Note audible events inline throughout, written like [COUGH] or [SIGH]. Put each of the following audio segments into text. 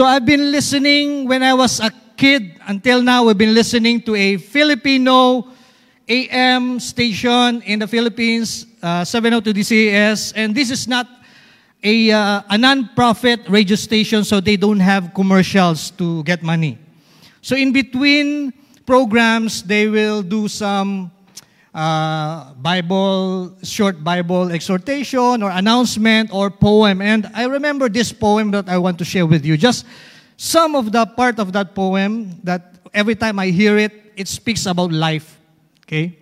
So I've been listening when I was a kid until now. We've been listening to a Filipino AM station in the Philippines, uh, 702 DZAS, and this is not a, uh, a non-profit radio station, so they don't have commercials to get money. So in between programs, they will do some uh, Bible, short Bible exhortation or announcement or poem. And I remember this poem that I want to share with you. Just some of the part of that poem that every time I hear it, it speaks about life. Okay?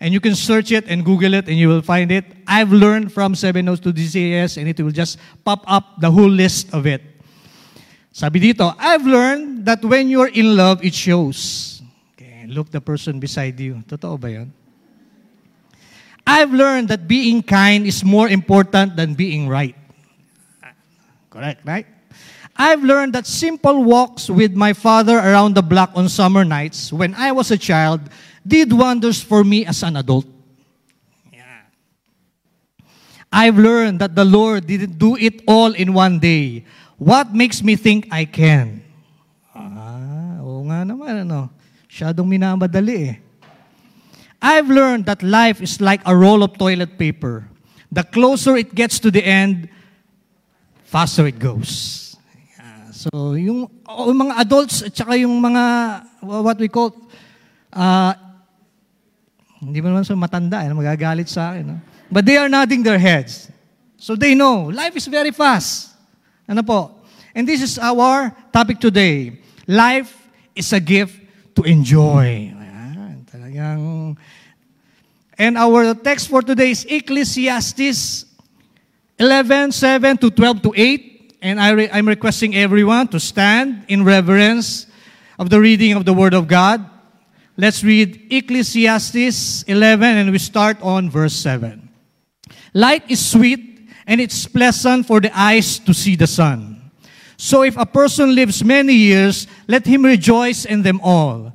And you can search it and Google it and you will find it. I've learned from 702 DZAS and it will just pop up the whole list of it. Sabi dito, I've learned that when you're in love, it shows. Okay, look the person beside you. Totoo ba yun? I've learned that being kind is more important than being right. Correct, right? I've learned that simple walks with my father around the block on summer nights when I was a child did wonders for me as an adult. Yeah. I've learned that the Lord didn't do it all in one day. What makes me think I can? Ah, oo nga naman, ano. Masyadong minamadali eh. I've learned that life is like a roll of toilet paper. The closer it gets to the end, faster it goes. So, yung, yung mga adults at saka yung mga, what we call, uh, hindi mo naman sa matanda, eh, magagalit sa akin. No? But they are nodding their heads. So they know, life is very fast. Ano po? And this is our topic today. Life is a gift to enjoy. Talagang And our text for today is Ecclesiastes 11, 7 to 12 to 8. And I re- I'm requesting everyone to stand in reverence of the reading of the Word of God. Let's read Ecclesiastes 11 and we start on verse 7. Light is sweet and it's pleasant for the eyes to see the sun. So if a person lives many years, let him rejoice in them all.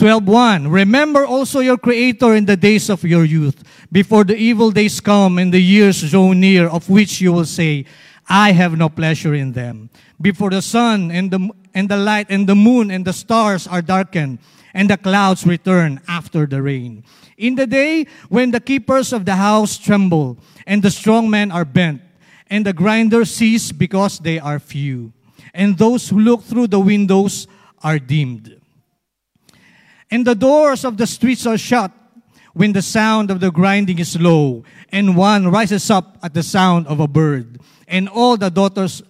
12.1 Remember also your Creator in the days of your youth, before the evil days come and the years draw near, of which you will say, I have no pleasure in them. Before the sun and the, and the light and the moon and the stars are darkened, and the clouds return after the rain. In the day when the keepers of the house tremble, and the strong men are bent, and the grinders cease because they are few, and those who look through the windows are dimmed. And the doors of the streets are shut when the sound of the grinding is low, and one rises up at the sound of a bird, and all the daughters,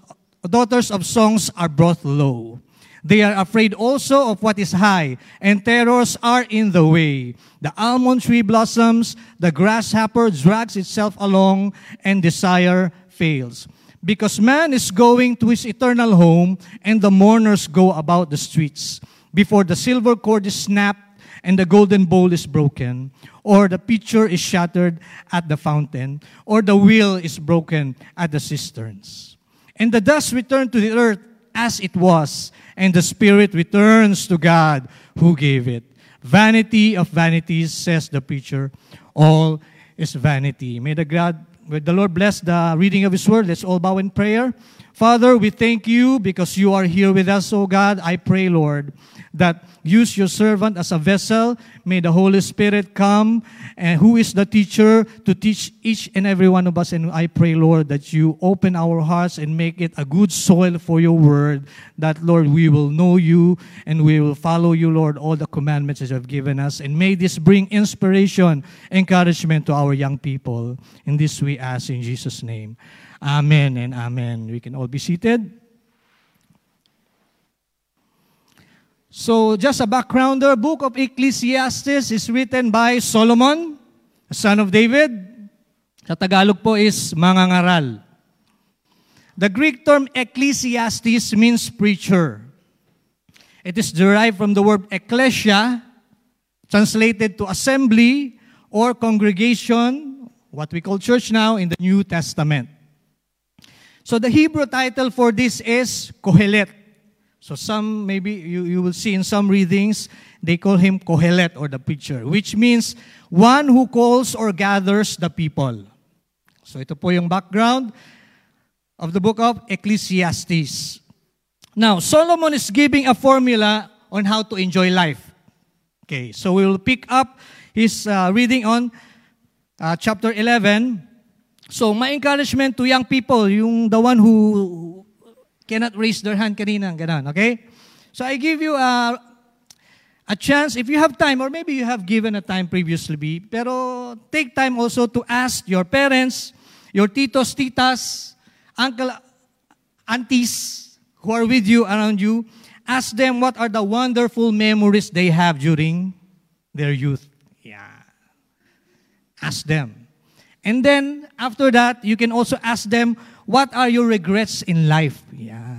daughters of songs are brought low. They are afraid also of what is high, and terrors are in the way. The almond tree blossoms, the grasshopper drags itself along, and desire fails. Because man is going to his eternal home, and the mourners go about the streets before the silver cord is snapped and the golden bowl is broken, or the pitcher is shattered at the fountain, or the wheel is broken at the cisterns. And the dust returned to the earth as it was, and the spirit returns to God who gave it. Vanity of vanities, says the preacher, all is vanity. May the God, may the Lord bless the reading of His word. Let's all bow in prayer. Father, we thank you because you are here with us, O God. I pray, Lord, that use your servant as a vessel. May the Holy Spirit come, and who is the teacher, to teach each and every one of us. And I pray, Lord, that you open our hearts and make it a good soil for your word. That, Lord, we will know you and we will follow you, Lord, all the commandments that you have given us. And may this bring inspiration, encouragement to our young people. In this we ask in Jesus' name. Amen and amen. We can all be seated. So, just a backgrounder, book of Ecclesiastes is written by Solomon, son of David. Sa Tagalog po is mangangaral. The Greek term ecclesiastes means preacher. It is derived from the word ecclesia, translated to assembly or congregation, what we call church now in the New Testament. So the Hebrew title for this is Kohelet. So some, maybe you, you will see in some readings, they call him Kohelet or the preacher, which means one who calls or gathers the people. So ito po yung background of the book of Ecclesiastes. Now, Solomon is giving a formula on how to enjoy life. Okay, so we will pick up his uh, reading on uh, chapter 11. So, my encouragement to young people, yung the one who cannot raise their hand kanina, ganun, okay? So, I give you a, a chance, if you have time, or maybe you have given a time previously, pero take time also to ask your parents, your titos, titas, uncle, aunties who are with you, around you, ask them what are the wonderful memories they have during their youth. Yeah. Ask them. And then after that, you can also ask them, what are your regrets in life? Yeah.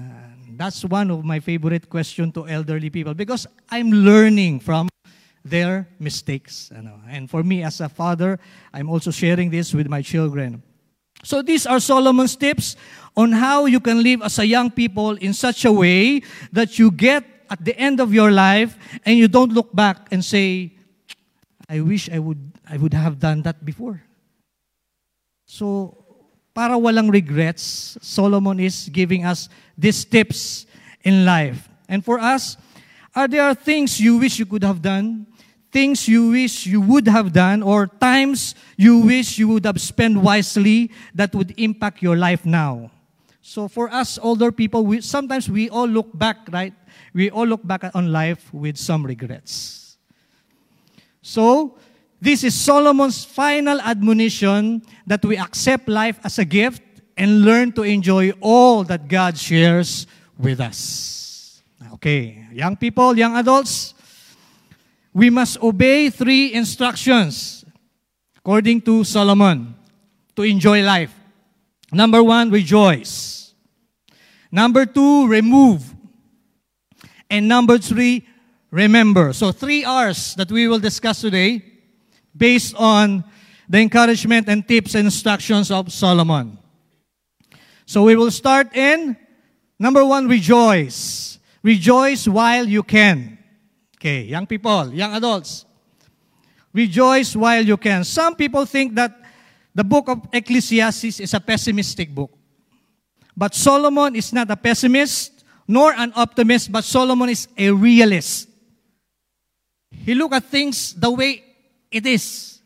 That's one of my favorite questions to elderly people because I'm learning from their mistakes. And for me as a father, I'm also sharing this with my children. So these are Solomon's tips on how you can live as a young people in such a way that you get at the end of your life and you don't look back and say, I wish I would, I would have done that before. So, para walang regrets, Solomon is giving us these tips in life. And for us, are there things you wish you could have done? Things you wish you would have done, or times you wish you would have spent wisely that would impact your life now? So for us older people, we, sometimes we all look back, right? We all look back on life with some regrets. So, this is Solomon's final admonition that we accept life as a gift and learn to enjoy all that God shares with us. Okay, young people, young adults, we must obey three instructions according to Solomon to enjoy life. Number one, rejoice. Number two, remove. And number three, remember. So three R's that we will discuss today based on the encouragement and tips and instructions of Solomon. So we will start in number one, rejoice. Rejoice while you can. Okay, young people, young adults. Rejoice while you can. Some people think that the book of Ecclesiastes is a pessimistic book. But Solomon is not a pessimist nor an optimist, but Solomon is a realist. He look at things the way it is.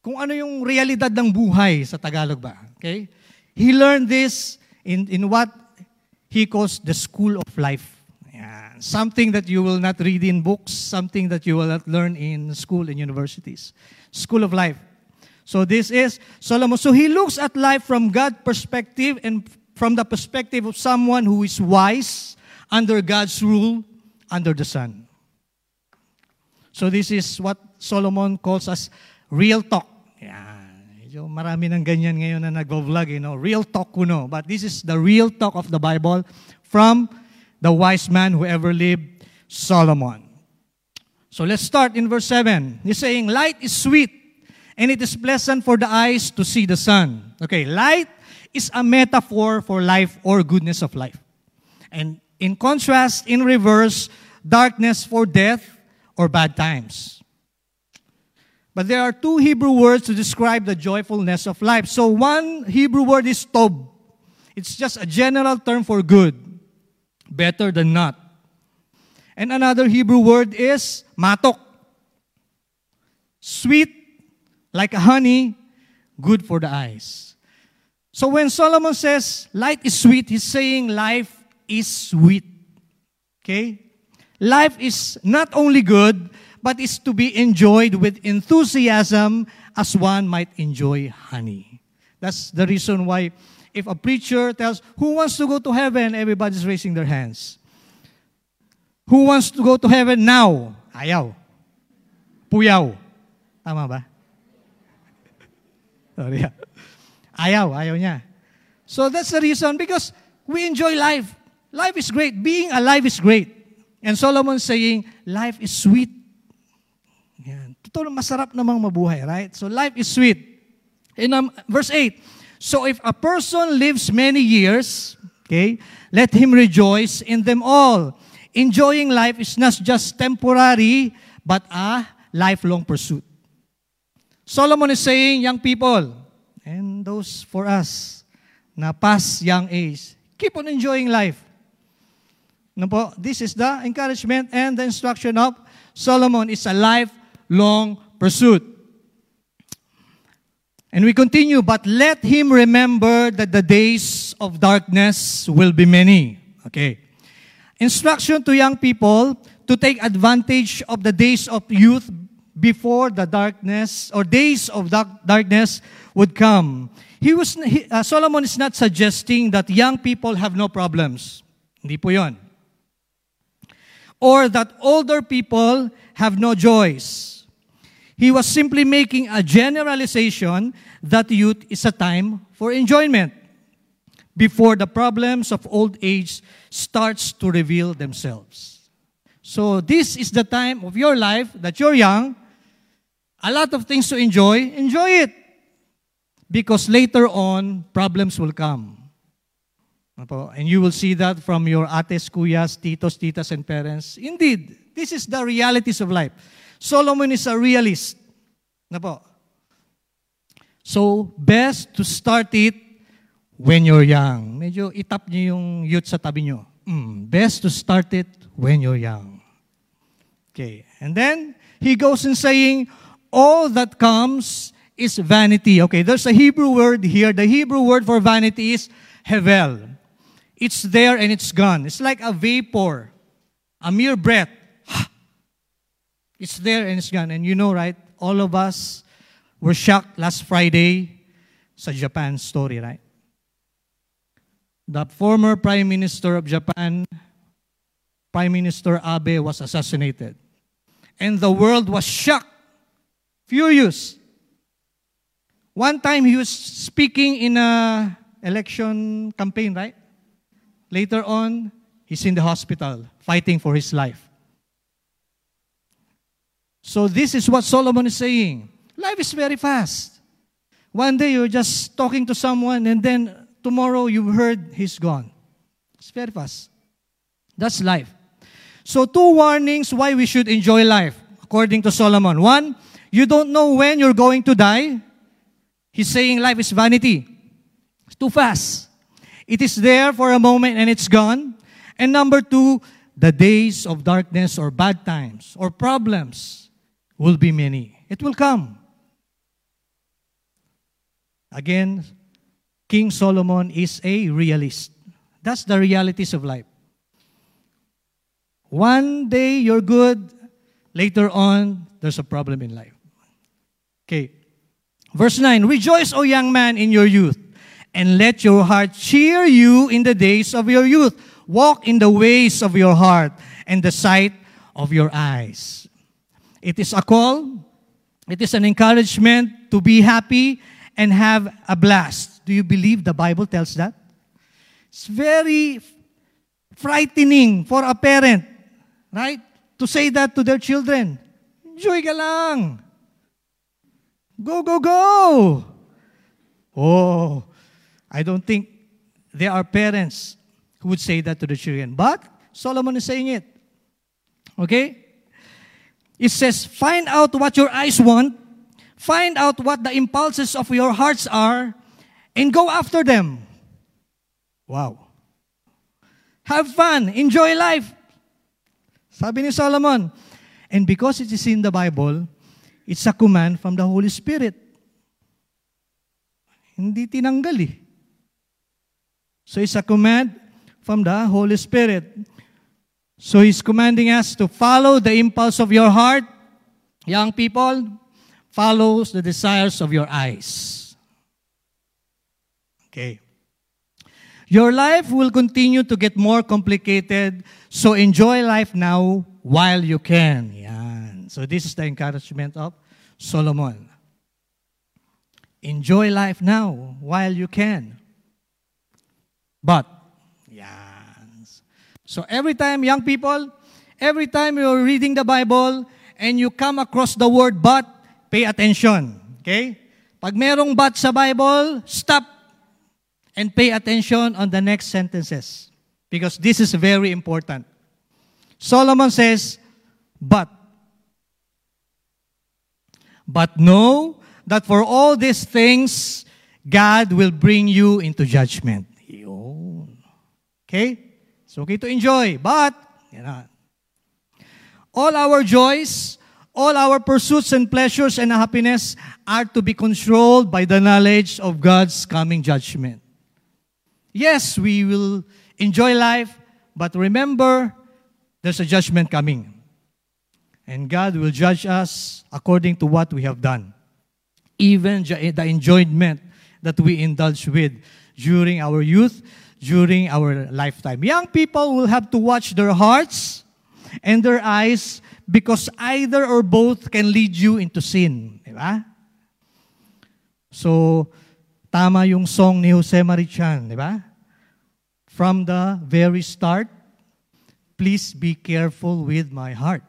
Kung ano yung realidad ng buhay sa Tagalog ba. Okay? He learned this in, in what he calls the school of life. Yeah. Something that you will not read in books, something that you will not learn in school and universities. School of life. So this is Solomon. So he looks at life from God's perspective and from the perspective of someone who is wise under God's rule under the sun. So this is what Solomon calls us real talk. Yeah. marami ng ganyan ngayon na nag-vlog, you know, real talk kuno. But this is the real talk of the Bible from the wise man who ever lived, Solomon. So let's start in verse 7. He's saying, Light is sweet and it is pleasant for the eyes to see the sun. Okay, light is a metaphor for life or goodness of life. And in contrast, in reverse, darkness for death or bad times. But there are two Hebrew words to describe the joyfulness of life. So one Hebrew word is tob. It's just a general term for good, better than not. And another Hebrew word is matok. Sweet like honey, good for the eyes. So when Solomon says light is sweet, he's saying life is sweet. Okay? Life is not only good, but is to be enjoyed with enthusiasm as one might enjoy honey. That's the reason why if a preacher tells, who wants to go to heaven? Everybody's raising their hands. Who wants to go to heaven now? Ayaw. Puyaw. Tama ba? [LAUGHS] Sorry. Ah. Ayaw, ayaw niya. So that's the reason because we enjoy life. Life is great. Being alive is great. And Solomon saying, life is sweet. Yan. Totoo masarap namang mabuhay, right? So life is sweet. In um, verse 8, so if a person lives many years, okay, let him rejoice in them all. Enjoying life is not just temporary, but a lifelong pursuit. Solomon is saying, young people, and those for us na past young age, keep on enjoying life. This is the encouragement and the instruction of Solomon. It's a lifelong pursuit. And we continue, but let him remember that the days of darkness will be many. Okay. Instruction to young people to take advantage of the days of youth before the darkness or days of dark, darkness would come. He was, he, uh, Solomon is not suggesting that young people have no problems. Hindi po yon or that older people have no joys. He was simply making a generalization that youth is a time for enjoyment before the problems of old age starts to reveal themselves. So this is the time of your life that you're young, a lot of things to enjoy, enjoy it. Because later on, problems will come. And you will see that from your ates, kuyas, titos, titas, and parents. Indeed, this is the realities of life. Solomon is a realist. Na po. So, best to start it when you're young. Medyo itap niyo yung youth sa tabi niyo. Mm, best to start it when you're young. Okay. And then, he goes in saying, all that comes is vanity. Okay, there's a Hebrew word here. The Hebrew word for vanity is hevel. It's there and it's gone. It's like a vapor, a mere breath. [SIGHS] It's there and it's gone. And you know, right? All of us were shocked last Friday sa Japan story, right? The former Prime Minister of Japan, Prime Minister Abe, was assassinated. And the world was shocked, furious. One time he was speaking in a election campaign, right? Later on, he's in the hospital fighting for his life. So, this is what Solomon is saying. Life is very fast. One day you're just talking to someone, and then tomorrow you've heard he's gone. It's very fast. That's life. So, two warnings why we should enjoy life, according to Solomon. One, you don't know when you're going to die. He's saying life is vanity. It's too fast. It is there for a moment and it's gone. And number two, the days of darkness or bad times or problems will be many. It will come. Again, King Solomon is a realist. That's the realities of life. One day you're good, later on, there's a problem in life. Okay. Verse 9 Rejoice, O young man, in your youth and let your heart cheer you in the days of your youth. Walk in the ways of your heart and the sight of your eyes. It is a call, it is an encouragement to be happy and have a blast. Do you believe the Bible tells that? It's very frightening for a parent, right? To say that to their children. Enjoy ka lang. Go, go, go. Oh, I don't think there are parents who would say that to the children. But Solomon is saying it. Okay? It says, find out what your eyes want, find out what the impulses of your hearts are, and go after them. Wow. Have fun, enjoy life. Sabi ni Solomon. And because it is in the Bible, it's a command from the Holy Spirit. Hindi tinanggal eh. So it's a command from the Holy Spirit. So He's commanding us to follow the impulse of your heart, young people, follows the desires of your eyes. Okay. Your life will continue to get more complicated, so enjoy life now while you can. Yan. So this is the encouragement of Solomon. Enjoy life now while you can. But. Yes. So every time, young people, every time you're reading the Bible and you come across the word but, pay attention. Okay? Pag merong but sa Bible, stop and pay attention on the next sentences. Because this is very important. Solomon says, but. But know that for all these things, God will bring you into judgment. Okay? It's okay to enjoy, but, you know, all our joys, all our pursuits and pleasures and happiness are to be controlled by the knowledge of God's coming judgment. Yes, we will enjoy life, but remember, there's a judgment coming. And God will judge us according to what we have done. Even the enjoyment that we indulge with during our youth, during our lifetime. Young people will have to watch their hearts and their eyes because either or both can lead you into sin. Di ba? So, tama yung song ni Jose Mari Chan, di ba? From the very start, please be careful with my heart.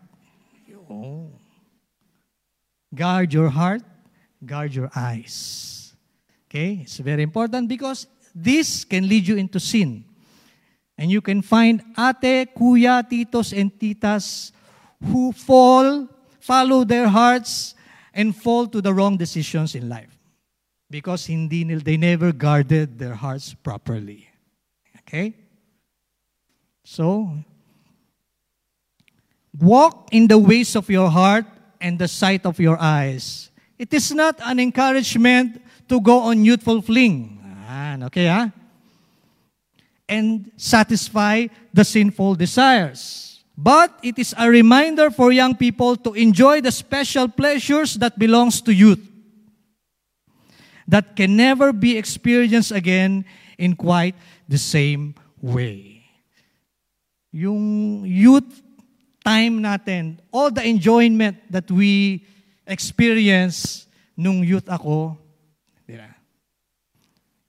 Guard your heart, guard your eyes. Okay? It's very important because this can lead you into sin. And you can find ate, kuya, titos, and titas who fall, follow their hearts, and fall to the wrong decisions in life. Because hindi, nil they never guarded their hearts properly. Okay? So, walk in the ways of your heart and the sight of your eyes. It is not an encouragement to go on youthful fling. Okay, ah? And satisfy the sinful desires. But it is a reminder for young people to enjoy the special pleasures that belongs to youth that can never be experienced again in quite the same way. Yung youth time natin, all the enjoyment that we experience nung youth ako,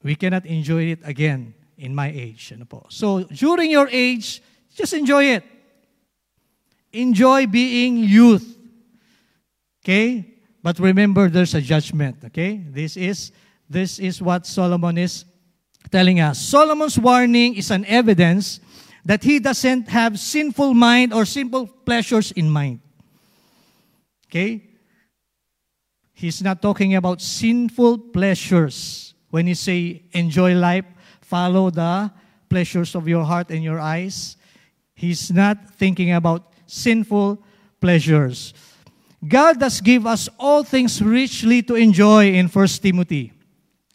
we cannot enjoy it again in my age. Ano po? So, during your age, just enjoy it. Enjoy being youth. Okay? But remember, there's a judgment. Okay? This is, this is what Solomon is telling us. Solomon's warning is an evidence that he doesn't have sinful mind or simple pleasures in mind. Okay? He's not talking about sinful pleasures. When you say enjoy life, follow the pleasures of your heart and your eyes. He's not thinking about sinful pleasures. God does give us all things richly to enjoy in 1 Timothy.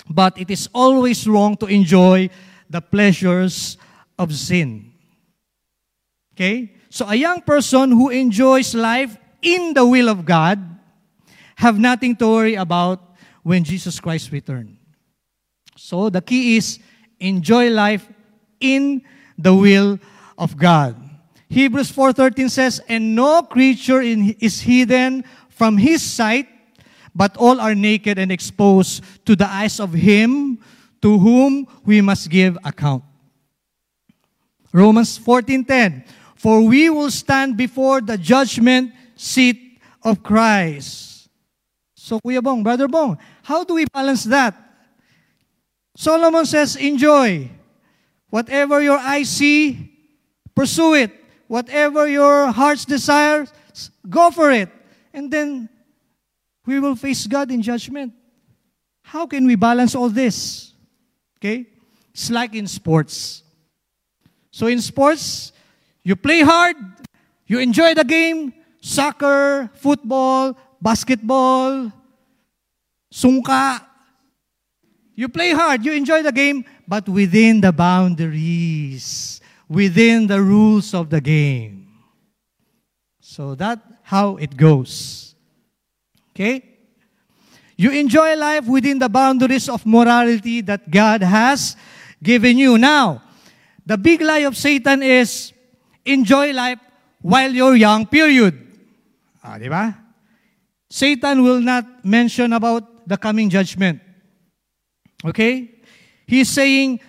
But it is always wrong to enjoy the pleasures of sin. Okay? So a young person who enjoys life in the will of God have nothing to worry about when Jesus Christ return. So the key is enjoy life in the will of God. Hebrews 4:13 says, "And no creature is hidden from his sight, but all are naked and exposed to the eyes of him to whom we must give account." Romans 14:10, "For we will stand before the judgment seat of Christ." So Kuya Bong, Brother Bong, how do we balance that? Solomon says, enjoy. Whatever your eyes see, pursue it. Whatever your heart's desires, go for it. And then we will face God in judgment. How can we balance all this? Okay? It's like in sports. So in sports, you play hard, you enjoy the game, soccer, football, basketball, sungka. You play hard, you enjoy the game, but within the boundaries, within the rules of the game. So that how it goes. Okay? You enjoy life within the boundaries of morality that God has given you. Now, the big lie of Satan is enjoy life while you're young, period. Ah, di ba? Satan will not mention about the coming judgment. Okay? He's saying,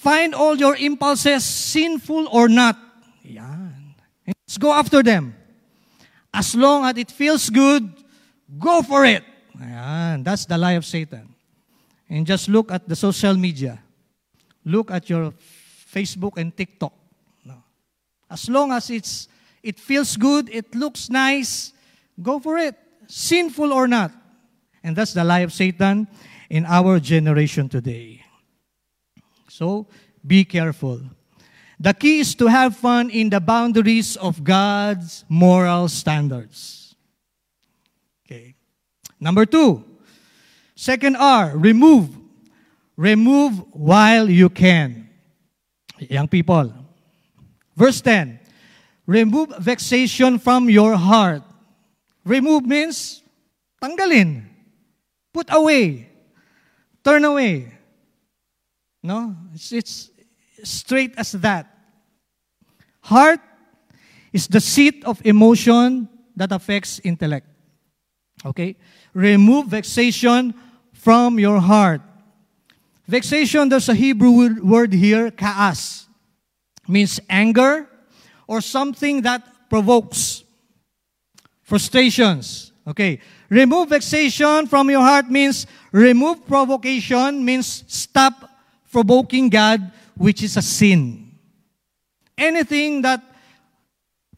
Find all your impulses, sinful or not. Yan. Let's go after them. As long as it feels good, go for it. Ayan. That's the lie of Satan. And just look at the social media. Look at your Facebook and TikTok. No. As long as it's it feels good, it looks nice, go for it. Sinful or not. And that's the lie of Satan in our generation today. So be careful. The key is to have fun in the boundaries of God's moral standards. Okay. Number two, second R, remove. Remove while you can. Young people. Verse 10, remove vexation from your heart. Remove means tanggalin. Put away. Turn away. No? It's, it's straight as that. Heart is the seat of emotion that affects intellect. Okay? Remove vexation from your heart. Vexation, there's a Hebrew word here, kaas. Means anger or something that provokes. Frustrations. Okay. Remove vexation from your heart means remove provocation, means stop provoking God, which is a sin. Anything that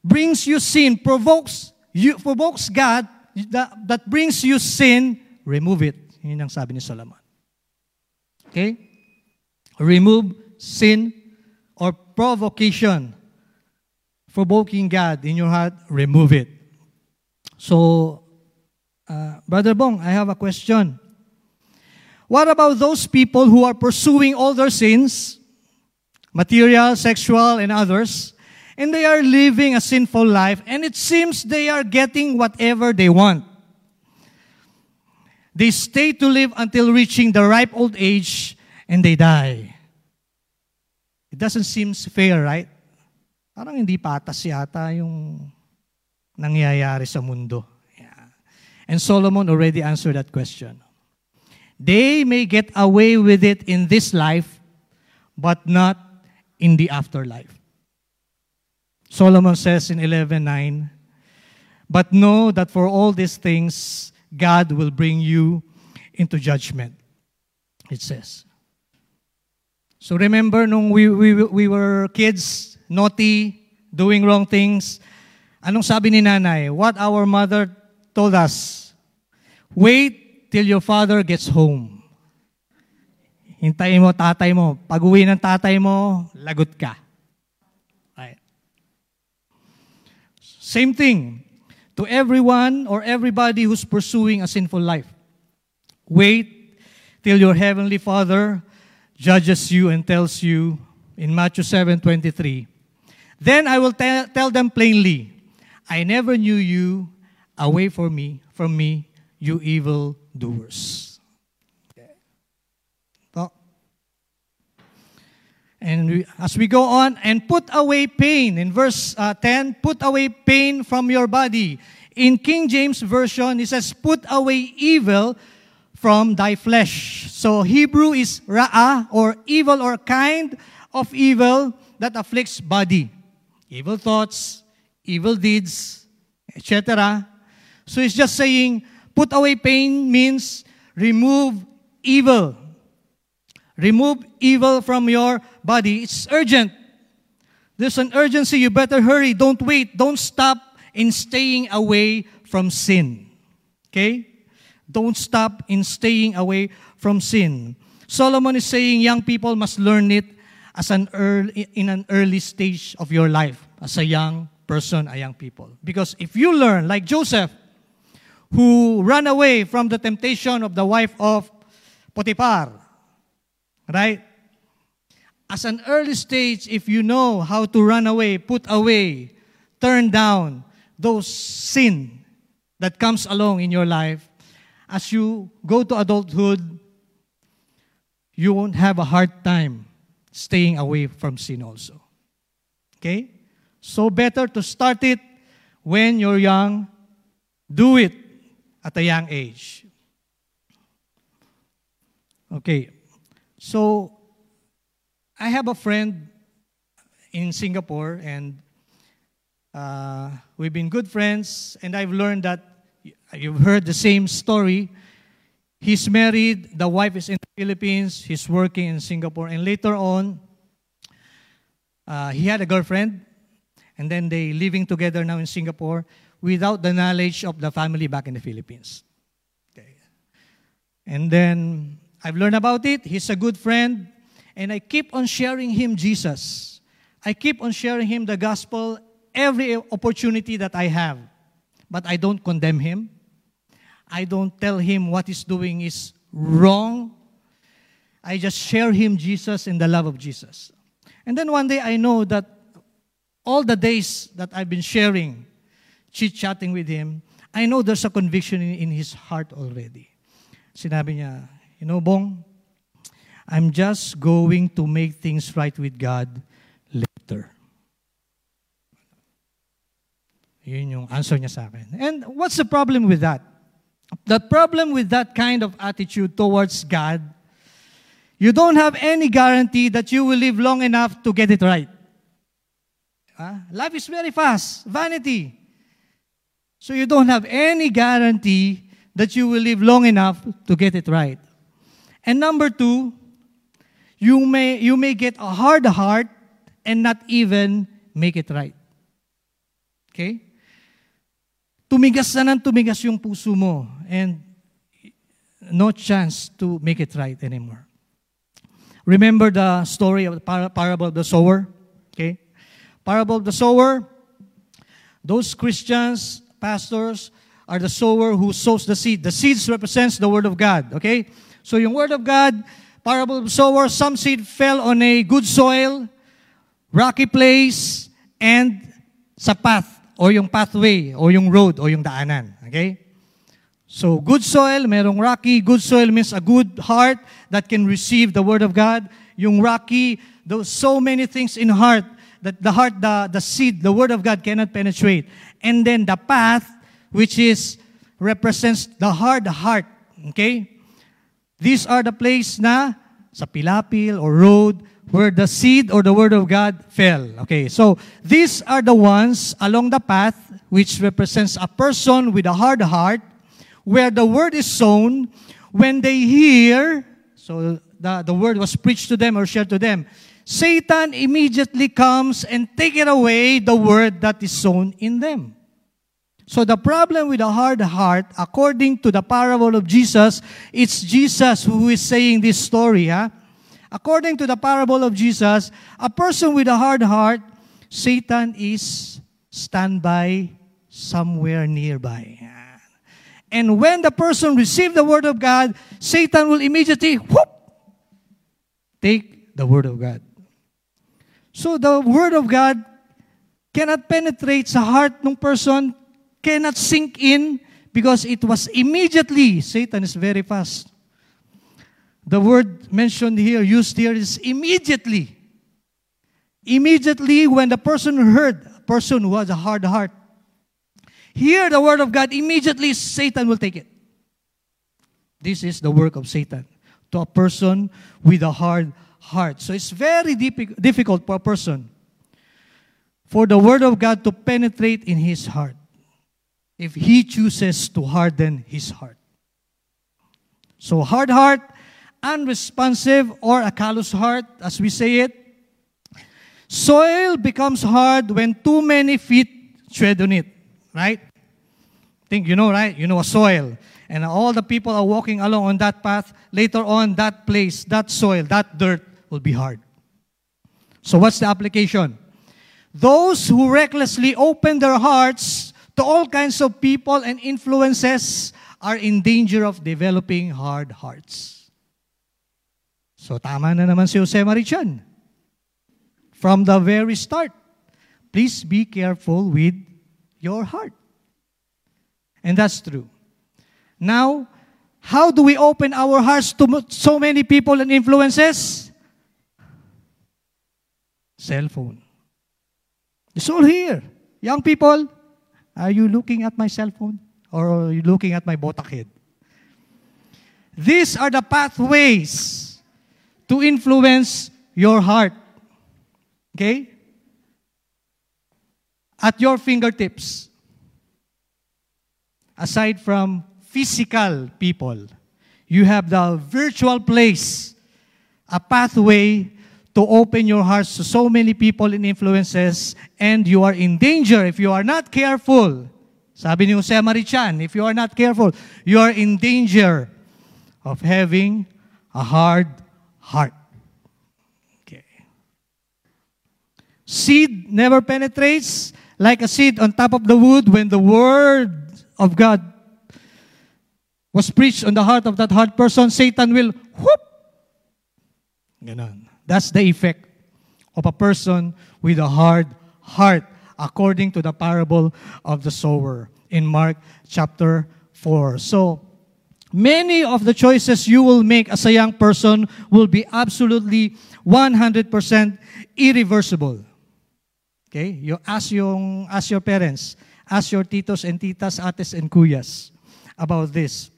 brings you sin, provokes you, provokes God, that, that brings you sin, remove it. Yun ang sabi ni Solomon. Okay? Remove sin or provocation. Provoking God in your heart, remove it. So, uh, Brother Bong, I have a question. What about those people who are pursuing all their sins, material, sexual, and others, and they are living a sinful life, and it seems they are getting whatever they want? They stay to live until reaching the ripe old age, and they die. It doesn't seem fair, right? Parang hindi patas yata yung nangyayari sa mundo. And Solomon already answered that question. They may get away with it in this life, but not in the afterlife. Solomon says in 11:9, "But know that for all these things God will bring you into judgment." It says. So remember nung we, we, we were kids, naughty, doing wrong things, anong sabi ni nanay? What our mother told us, wait till your father gets home. Hintayin mo tatay mo. Pag uwi ng tatay mo, lagot ka. Right. Same thing to everyone or everybody who's pursuing a sinful life. Wait till your heavenly Father judges you and tells you in Matthew 7:23, "Then I will tell, tell them plainly, I never knew you. Away from me, from me, you evil doers. And we, as we go on, and put away pain. In verse uh, 10, put away pain from your body. In King James Version, it says, put away evil from thy flesh. So Hebrew is ra'ah, or evil or kind of evil that afflicts body. Evil thoughts, evil deeds, etc. So it's just saying, Put away pain means remove evil. Remove evil from your body. It's urgent. There's an urgency. You better hurry. Don't wait. Don't stop in staying away from sin. Okay? Don't stop in staying away from sin. Solomon is saying young people must learn it as an early, in an early stage of your life as a young person, a young people. Because if you learn, like Joseph, who ran away from the temptation of the wife of Potiphar. Right? As an early stage, if you know how to run away, put away, turn down those sin that comes along in your life, as you go to adulthood, you won't have a hard time staying away from sin also. Okay? So better to start it when you're young. Do it at a young age. Okay. So, I have a friend in Singapore, and uh, we've been good friends, and I've learned that you've heard the same story. He's married, the wife is in the Philippines, he's working in Singapore, and later on, uh, he had a girlfriend, and then they living together now in Singapore without the knowledge of the family back in the Philippines. Okay. And then I've learned about it. He's a good friend, and I keep on sharing him Jesus. I keep on sharing him the gospel every opportunity that I have. But I don't condemn him. I don't tell him what he's doing is wrong. I just share him Jesus and the love of Jesus. And then one day I know that all the days that I've been sharing, chit chatting with him, I know there's a conviction in, in his heart already. Sinabi niya, you know, Bong, I'm just going to make things right with God later. Yun yung answer niya sa akin. And what's the problem with that? The problem with that kind of attitude towards God you don't have any guarantee that you will live long enough to get it right. Uh, life is very fast, vanity. So you don't have any guarantee that you will live long enough to get it right. And number two, you may, you may get a hard heart and not even make it right. Okay? Tumigas na ng tumigas yung puso mo and no chance to make it right anymore. Remember the story of the par- parable of the sower? Okay? Parable of the sower. Those Christians, pastors, are the sower who sows the seed. The seeds represents the word of God. Okay? So yung word of God, parable of sower, some seed fell on a good soil, rocky place, and sa path, or yung pathway, or yung road, or yung daanan. Okay? So, good soil, merong rocky. Good soil means a good heart that can receive the Word of God. Yung rocky, those so many things in heart that the heart, the, the seed, the Word of God cannot penetrate. And then the path, which is, represents the hard heart. Okay? These are the place na sa pilapil or road where the seed or the Word of God fell. Okay, so these are the ones along the path which represents a person with a hard heart where the word is sown, when they hear, so the, the word was preached to them or shared to them, Satan immediately comes and take it away the word that is sown in them. So the problem with a hard heart, according to the parable of Jesus, it's Jesus who is saying this story. Huh? According to the parable of Jesus, a person with a hard heart, Satan is standby somewhere nearby. And when the person receives the word of God, Satan will immediately whoop, take the word of God. So the word of God cannot penetrate sa heart ng person, cannot sink in because it was immediately. Satan is very fast. The word mentioned here, used here, is immediately. Immediately when the person heard, a person who has a hard heart, hear the word of God, immediately Satan will take it. This is the work of Satan to a person with a hard heart. So it's very difficult for a person for the word of God to penetrate in his heart if he chooses to harden his heart. So hard heart, unresponsive, or a callous heart, as we say it. Soil becomes hard when too many feet tread on it right? Think you know, right? You know a soil. And all the people are walking along on that path. Later on, that place, that soil, that dirt will be hard. So what's the application? Those who recklessly open their hearts to all kinds of people and influences are in danger of developing hard hearts. So tama na naman si Jose Mari Chan. From the very start, please be careful with your heart. And that's true. Now, how do we open our hearts to so many people and influences? Cell phone. It's all here. Young people, are you looking at my cell phone? Or are you looking at my botak head? These are the pathways to influence your heart. Okay? At your fingertips. Aside from physical people, you have the virtual place, a pathway to open your hearts to so many people and influences, and you are in danger if you are not careful. Sabi ni Jose Mari Chan, if you are not careful, you are in danger of having a hard heart. Okay. Seed never penetrates like a seed on top of the wood when the word of God was preached on the heart of that hard person, Satan will whoop. Ganon. That's the effect of a person with a hard heart, according to the parable of the sower in Mark chapter 4. So, many of the choices you will make as a young person will be absolutely 100% irreversible. Okay? You ask, yung, ask your parents, ask your titos and titas, ates and kuyas about this.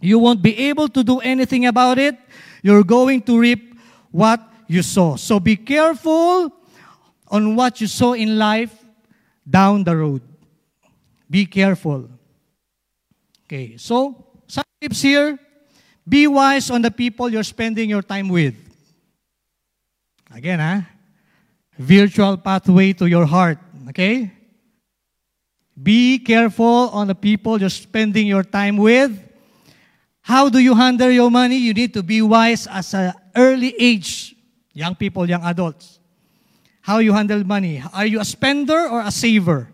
You won't be able to do anything about it. You're going to reap what you sow. So be careful on what you sow in life down the road. Be careful. Okay, so some tips here. Be wise on the people you're spending your time with. Again, huh? Virtual pathway to your heart. Okay? Be careful on the people you're spending your time with. How do you handle your money? You need to be wise as an early age. Young people, young adults. How you handle money. Are you a spender or a saver?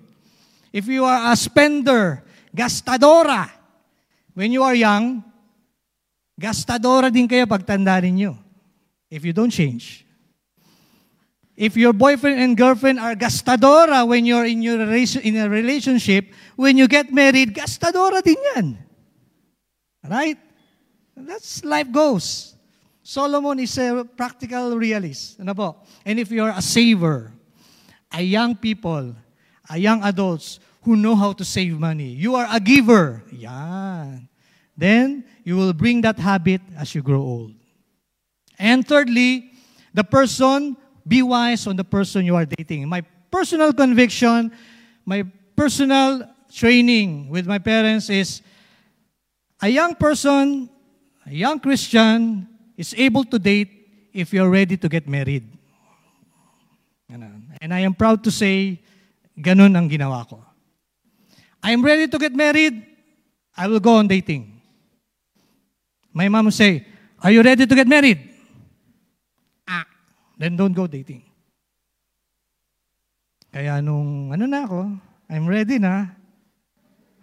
If you are a spender, gastadora. When you are young, gastadora din kayo pagtanda ninyo. If you don't change. If your boyfriend and girlfriend are gastadora when you're in, your in a relationship, when you get married, gastadora din yan. Right? That's life goes. Solomon is a practical realist. Ano po? And if you're a saver, a young people, a young adults who know how to save money, you are a giver. Yan. Then, you will bring that habit as you grow old. And thirdly, the person, be wise on the person you are dating. My personal conviction, my personal training with my parents is a young person, a young Christian, is able to date if you're ready to get married. And I am proud to say, ganun ang ginawa ko. I am ready to get married, I will go on dating. My mom will say, Are you ready to get married? Ah, then don't go dating. Kaya nung ano na ako, I'm ready na.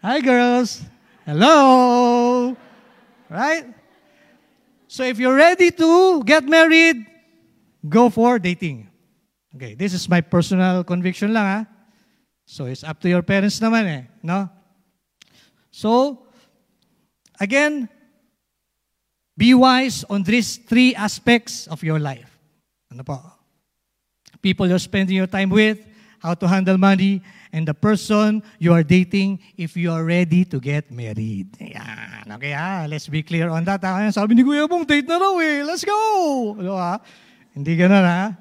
Hi girls! Hello! Right? So if you're ready to get married, go for dating. Okay, this is my personal conviction lang ha. So it's up to your parents naman eh, no? So, again, be wise on these three aspects of your life. Ano po? People you're spending your time with, how to handle money, and the person you are dating if you are ready to get married. Yan. Okay ha? Let's be clear on that. Ha? Sabi ni Kuya Bong, date na raw eh. Let's go! Ano, ha? Hindi ganun ha?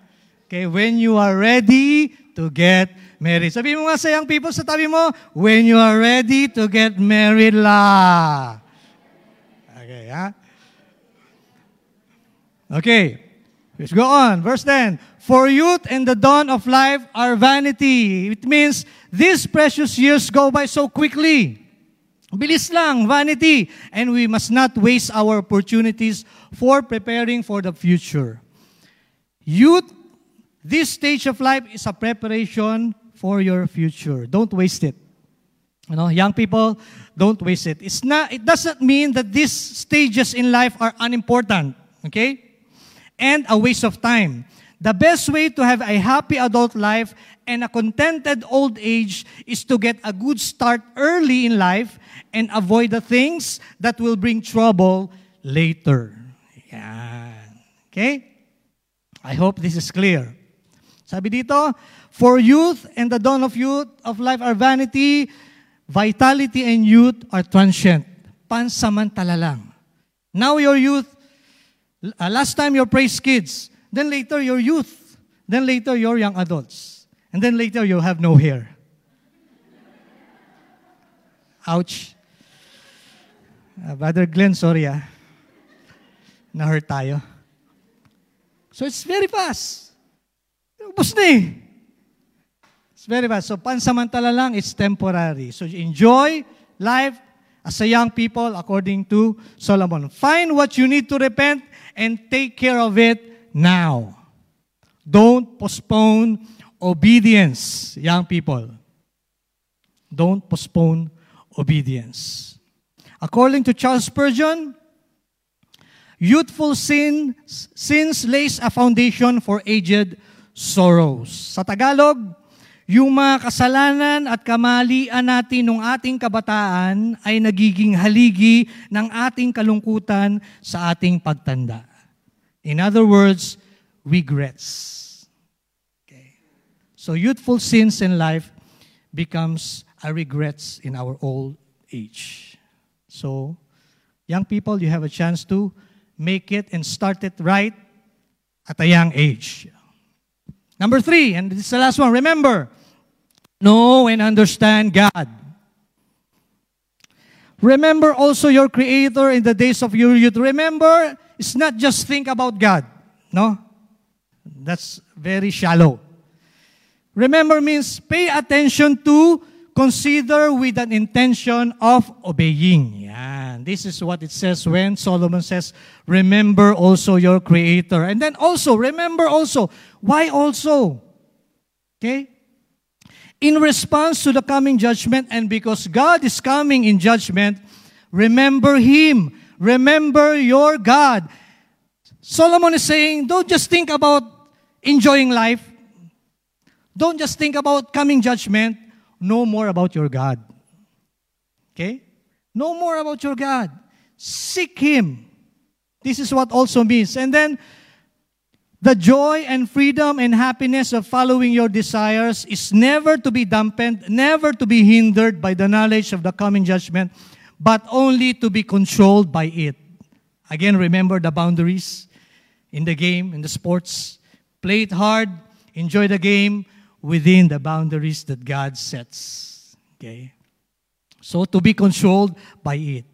Okay, when you are ready to get married. Sabi mo nga sa young people sa tabi mo, when you are ready to get married la. Okay, ha? Okay. Let's go on. Verse 10. For youth and the dawn of life are vanity. It means these precious years go by so quickly. Bilis lang, vanity. And we must not waste our opportunities for preparing for the future. Youth, this stage of life is a preparation for your future. Don't waste it. You know, young people, don't waste it. It's not, it doesn't mean that these stages in life are unimportant. Okay? And a waste of time. The best way to have a happy adult life and a contented old age is to get a good start early in life and avoid the things that will bring trouble later. Okay? I hope this is clear. Sabi dito, for youth and the dawn of youth of life are vanity, vitality and youth are transient. Pansamantala lang. Now your youth Uh, last time your praise kids, Then later, your youth. Then later, your young adults. And then later, you'll have no hair. Ouch. Uh, Brother Glenn, sorry ah. Na-hurt tayo. So it's very fast. Ubus na eh. It's very fast. So pansamantala lang, it's temporary. So enjoy life as a young people according to Solomon. Find what you need to repent and take care of it now. Don't postpone obedience, young people. Don't postpone obedience. According to Charles Spurgeon, youthful sins, sins lays a foundation for aged sorrows. Sa Tagalog, yung mga kasalanan at kamalian natin ng ating kabataan ay nagiging haligi ng ating kalungkutan sa ating pagtanda. In other words, regrets. Okay. So youthful sins in life becomes a regrets in our old age. So, young people, you have a chance to make it and start it right at a young age. Number three, and this is the last one. Remember, know and understand God. Remember also your Creator in the days of your youth. Remember, it's not just think about God. No? That's very shallow. Remember means pay attention to consider with an intention of obeying. Yan. This is what it says when Solomon says, remember also your Creator. And then also, remember also. Why also? Okay? In response to the coming judgment and because God is coming in judgment, remember Him. Remember your God. Solomon is saying, don't just think about enjoying life. Don't just think about coming judgment. Know more about your God. Okay? Know more about your God. Seek Him. This is what also means. And then, the joy and freedom and happiness of following your desires is never to be dampened, never to be hindered by the knowledge of the coming judgment, but only to be controlled by it. Again, remember the boundaries in the game, in the sports. Play it hard, enjoy the game within the boundaries that God sets. Okay? So, to be controlled by it.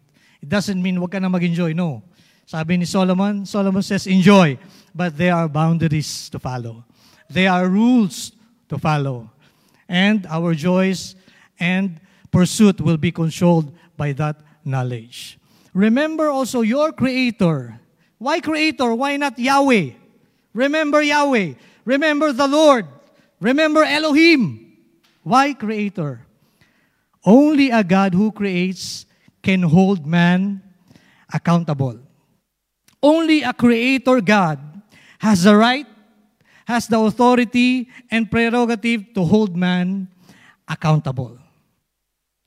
It doesn't mean wag ka na mag-enjoy. No. Sabi ni Solomon, Solomon says, enjoy. But there are boundaries to follow. There are rules to follow. And our joys and pursuit will be controlled by that knowledge. Remember also your Creator. Why Creator? Why not Yahweh? Remember Yahweh. Remember the Lord. Remember Elohim. Why Creator? Only a God who creates can hold man accountable. Only a Creator God has the right, has the authority and prerogative to hold man accountable.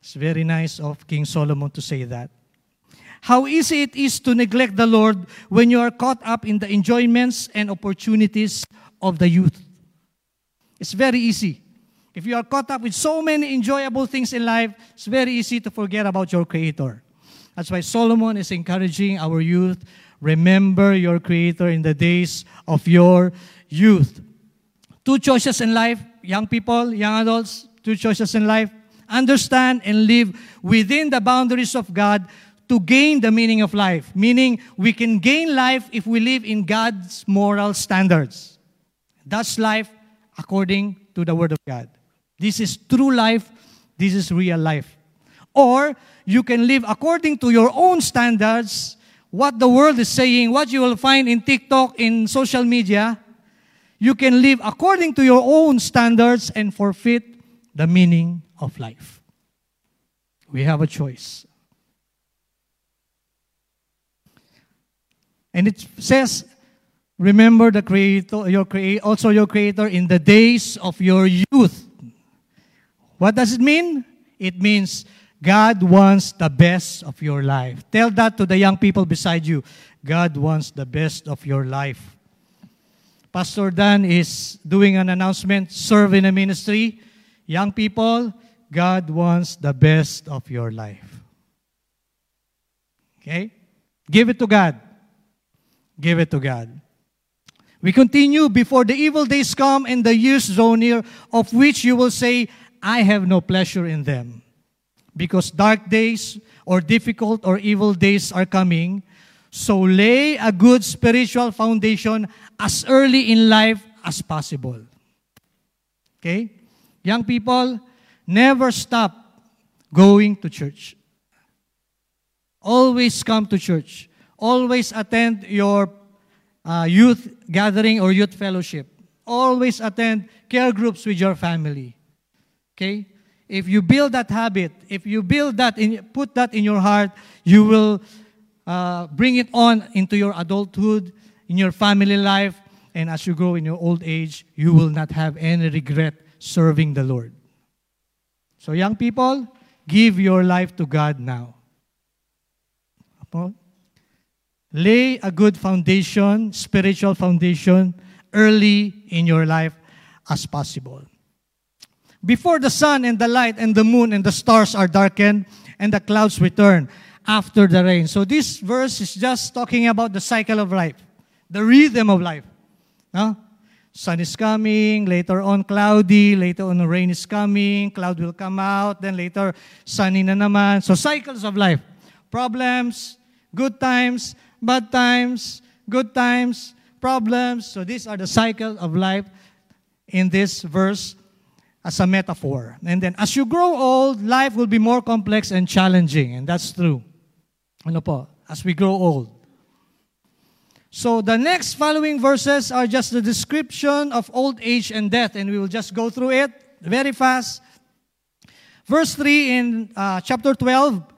It's very nice of King Solomon to say that. How easy it is to neglect the Lord when you are caught up in the enjoyments and opportunities of the youth. It's very easy. If you are caught up with so many enjoyable things in life, it's very easy to forget about your Creator. That's why Solomon is encouraging our youth remember your Creator in the days of your youth. Two choices in life, young people, young adults, two choices in life. Understand and live within the boundaries of God to gain the meaning of life. Meaning, we can gain life if we live in God's moral standards. That's life according to the Word of God. This is true life. This is real life. Or you can live according to your own standards, what the world is saying, what you will find in TikTok, in social media. You can live according to your own standards and forfeit the meaning of life. We have a choice. And it says, Remember the creator, your creator, also your creator in the days of your youth. What does it mean? It means God wants the best of your life. Tell that to the young people beside you. God wants the best of your life. Pastor Dan is doing an announcement, serve in a ministry. Young people, God wants the best of your life. Okay? Give it to God. Give it to God. We continue before the evil days come and the years draw near, of which you will say, I have no pleasure in them. Because dark days or difficult or evil days are coming. So lay a good spiritual foundation as early in life as possible. Okay? Young people, never stop going to church. Always come to church. Always attend your uh, youth gathering or youth fellowship. Always attend care groups with your family. Okay? If you build that habit, if you build that, in, put that in your heart, you will uh, bring it on into your adulthood, in your family life, and as you grow in your old age, you will not have any regret serving the Lord. So, young people, give your life to God now. Lay a good foundation, spiritual foundation, early in your life as possible. Before the sun and the light and the moon and the stars are darkened and the clouds return after the rain. So this verse is just talking about the cycle of life, the rhythm of life. No? Sun is coming, later on cloudy, later on rain is coming, cloud will come out, then later sunny na naman. So cycles of life. Problems, good times, bad times, good times, problems. So these are the cycle of life in this verse as a metaphor. And then as you grow old, life will be more complex and challenging. And that's true. Ano po? As we grow old. So the next following verses are just the description of old age and death. And we will just go through it very fast. Verse 3 in uh, chapter 12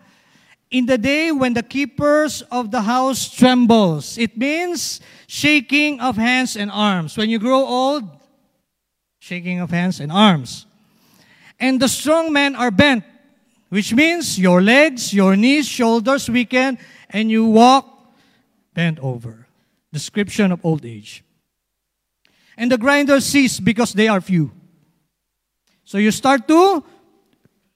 in the day when the keepers of the house trembles. It means shaking of hands and arms. When you grow old, shaking of hands and arms. And the strong men are bent, which means your legs, your knees, shoulders weaken, and you walk bent over. Description of old age. And the grinders cease because they are few. So you start to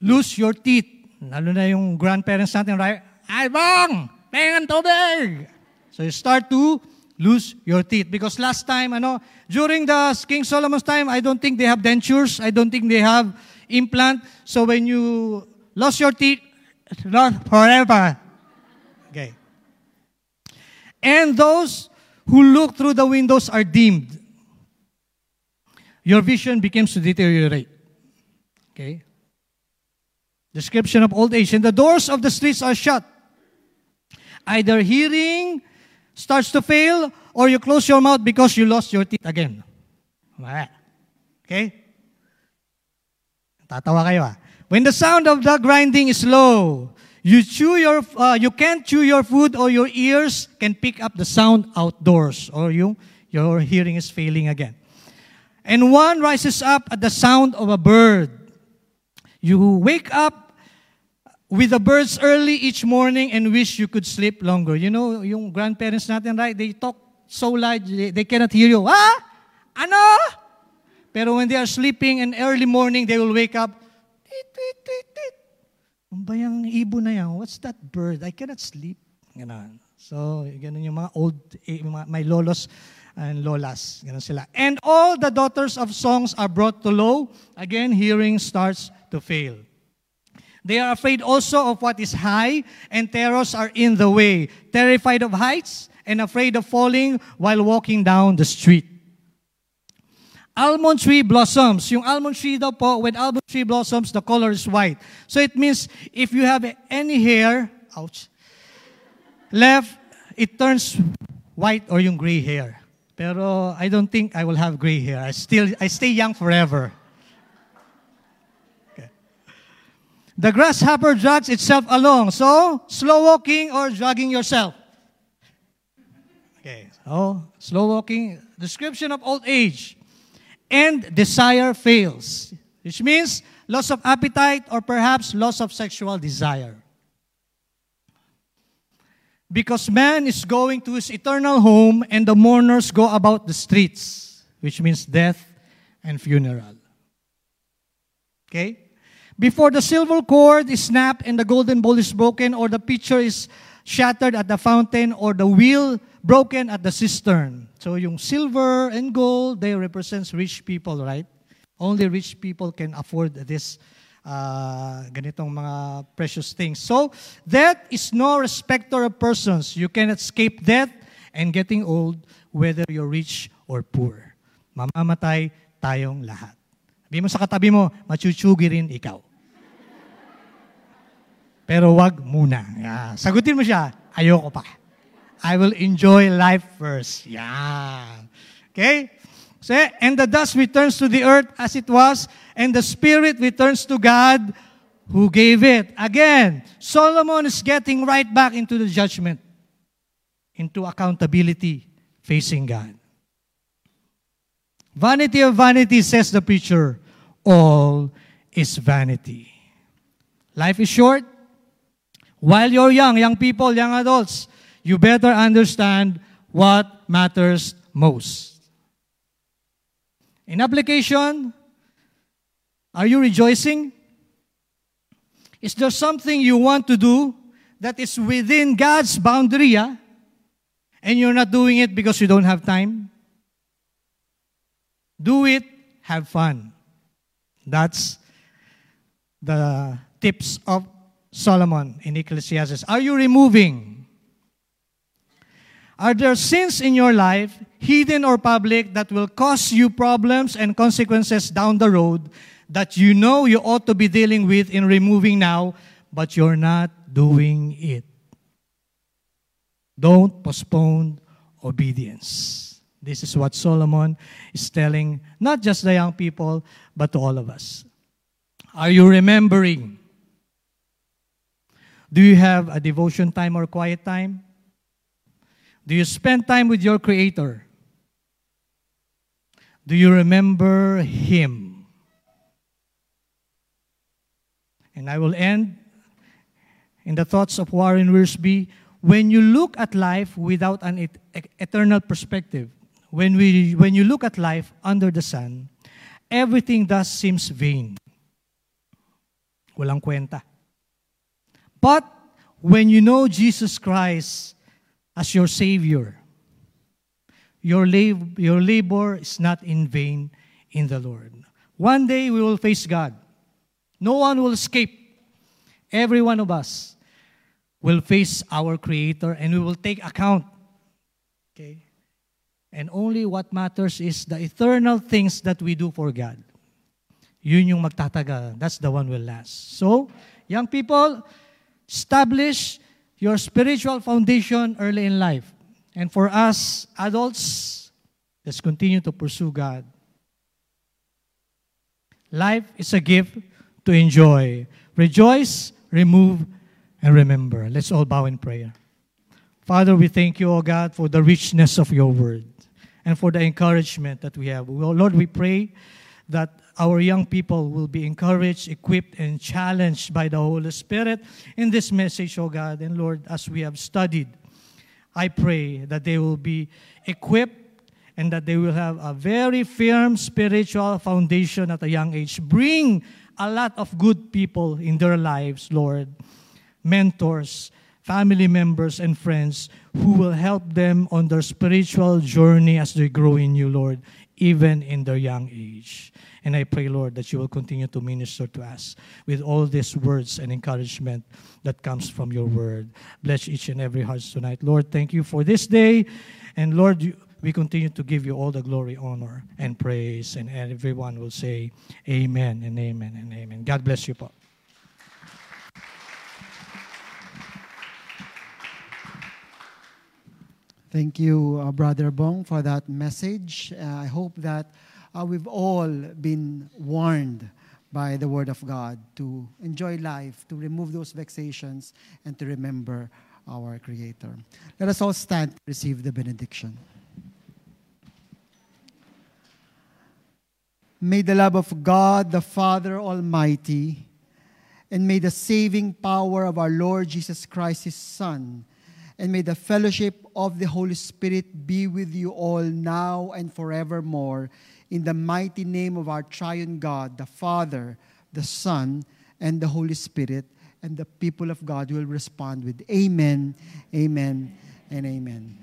lose your teeth lalo na yung grandparents natin, right? Ay, bang! Pengan tubig! So you start to lose your teeth. Because last time, ano, during the King Solomon's time, I don't think they have dentures. I don't think they have implant. So when you lost your teeth, not forever. Okay. And those who look through the windows are dimmed. Your vision begins to deteriorate. Okay? Description of old age. And the doors of the streets are shut. Either hearing starts to fail or you close your mouth because you lost your teeth again. Okay? Tatawa kayo ah. When the sound of the grinding is low, you chew your uh, you can't chew your food or your ears can pick up the sound outdoors or you your hearing is failing again. And one rises up at the sound of a bird. You wake up with the birds early each morning and wish you could sleep longer. You know, yung grandparents natin, right? They talk so loud, they, they cannot hear you. Ah? Ano? Pero when they are sleeping in early morning, they will wake up. Tit, tit, tit, tit. Ibo na yan? What's that bird? I cannot sleep. Ganon. So, ganun yung mga old, eh, my lolos and lolas. Ganun sila. And all the daughters of songs are brought to low. Again, hearing starts to fail. They are afraid also of what is high, and terrors are in the way, terrified of heights and afraid of falling while walking down the street. Almond tree blossoms. Yung almond tree daw po, when almond tree blossoms, the color is white. So it means if you have any hair, ouch, left, it turns white or yung gray hair. Pero I don't think I will have gray hair. I still I stay young forever. The grasshopper drags itself along. So, slow walking or dragging yourself. Okay, so slow walking, description of old age. And desire fails, which means loss of appetite or perhaps loss of sexual desire. Because man is going to his eternal home and the mourners go about the streets, which means death and funeral. Okay? Before the silver cord is snapped and the golden bowl is broken, or the pitcher is shattered at the fountain, or the wheel broken at the cistern. So yung silver and gold, they represents rich people, right? Only rich people can afford this uh, ganitong mga precious things. So, death is no respecter of persons. You can escape death and getting old, whether you're rich or poor. Mamamatay tayong lahat. Sabi mo sa katabi mo, machuchugi rin ikaw. Pero wag muna. Yeah. Sagutin mo siya, ayoko pa. I will enjoy life first. Yeah. Okay? So, and the dust returns to the earth as it was, and the spirit returns to God who gave it. Again, Solomon is getting right back into the judgment, into accountability, facing God. Vanity of vanity, says the preacher, all is vanity. Life is short. While you're young, young people, young adults, you better understand what matters most. In application, are you rejoicing? Is there something you want to do that is within God's boundary, yeah? and you're not doing it because you don't have time? Do it, have fun. That's the tips of Solomon in Ecclesiastes. Are you removing? Are there sins in your life, hidden or public, that will cause you problems and consequences down the road that you know you ought to be dealing with in removing now, but you're not doing it? Don't postpone obedience. This is what Solomon is telling not just the young people, but to all of us. Are you remembering? Do you have a devotion time or quiet time? Do you spend time with your Creator? Do you remember Him? And I will end in the thoughts of Warren Wiersbe. When you look at life without an et- eternal perspective, when, we, when you look at life under the sun, everything thus seems vain. Walang kwenta. But when you know Jesus Christ as your Savior, your, lab- your labor is not in vain in the Lord. One day we will face God. No one will escape. Every one of us will face our Creator and we will take account. Okay? And only what matters is the eternal things that we do for God. Yun yung magtatagal. That's the one will last. So, young people, establish your spiritual foundation early in life. And for us adults, let's continue to pursue God. Life is a gift to enjoy. Rejoice, remove, and remember. Let's all bow in prayer. Father, we thank you, O God, for the richness of your word and for the encouragement that we have. Lord, we pray that our young people will be encouraged, equipped, and challenged by the Holy Spirit in this message, O God. And Lord, as we have studied, I pray that they will be equipped and that they will have a very firm spiritual foundation at a young age. Bring a lot of good people in their lives, Lord, mentors, family members, and friends who will help them on their spiritual journey as they grow in you, Lord, even in their young age. And I pray, Lord, that you will continue to minister to us with all these words and encouragement that comes from your word. Bless each and every heart tonight. Lord, thank you for this day. And Lord, we continue to give you all the glory, honor, and praise. And everyone will say, Amen and amen and amen. God bless you, Paul. Thank you, uh, Brother Bong, for that message. Uh, I hope that uh, we've all been warned by the Word of God to enjoy life, to remove those vexations, and to remember our Creator. Let us all stand to receive the benediction. May the love of God, the Father Almighty, and may the saving power of our Lord Jesus Christ, His Son, and may the fellowship of the Holy Spirit be with you all now and forevermore. In the mighty name of our triune God, the Father, the Son, and the Holy Spirit, and the people of God will respond with Amen, Amen, and Amen.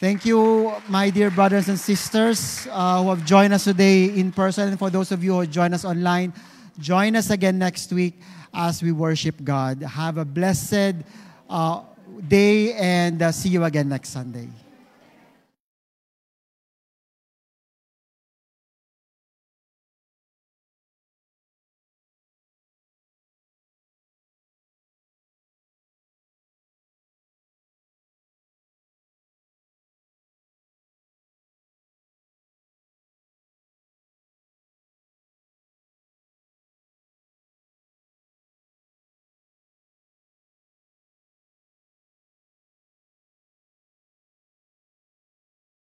Thank you, my dear brothers and sisters uh, who have joined us today in person. And for those of you who join us online, join us again next week as we worship God. Have a blessed uh, day and uh, see you again next Sunday.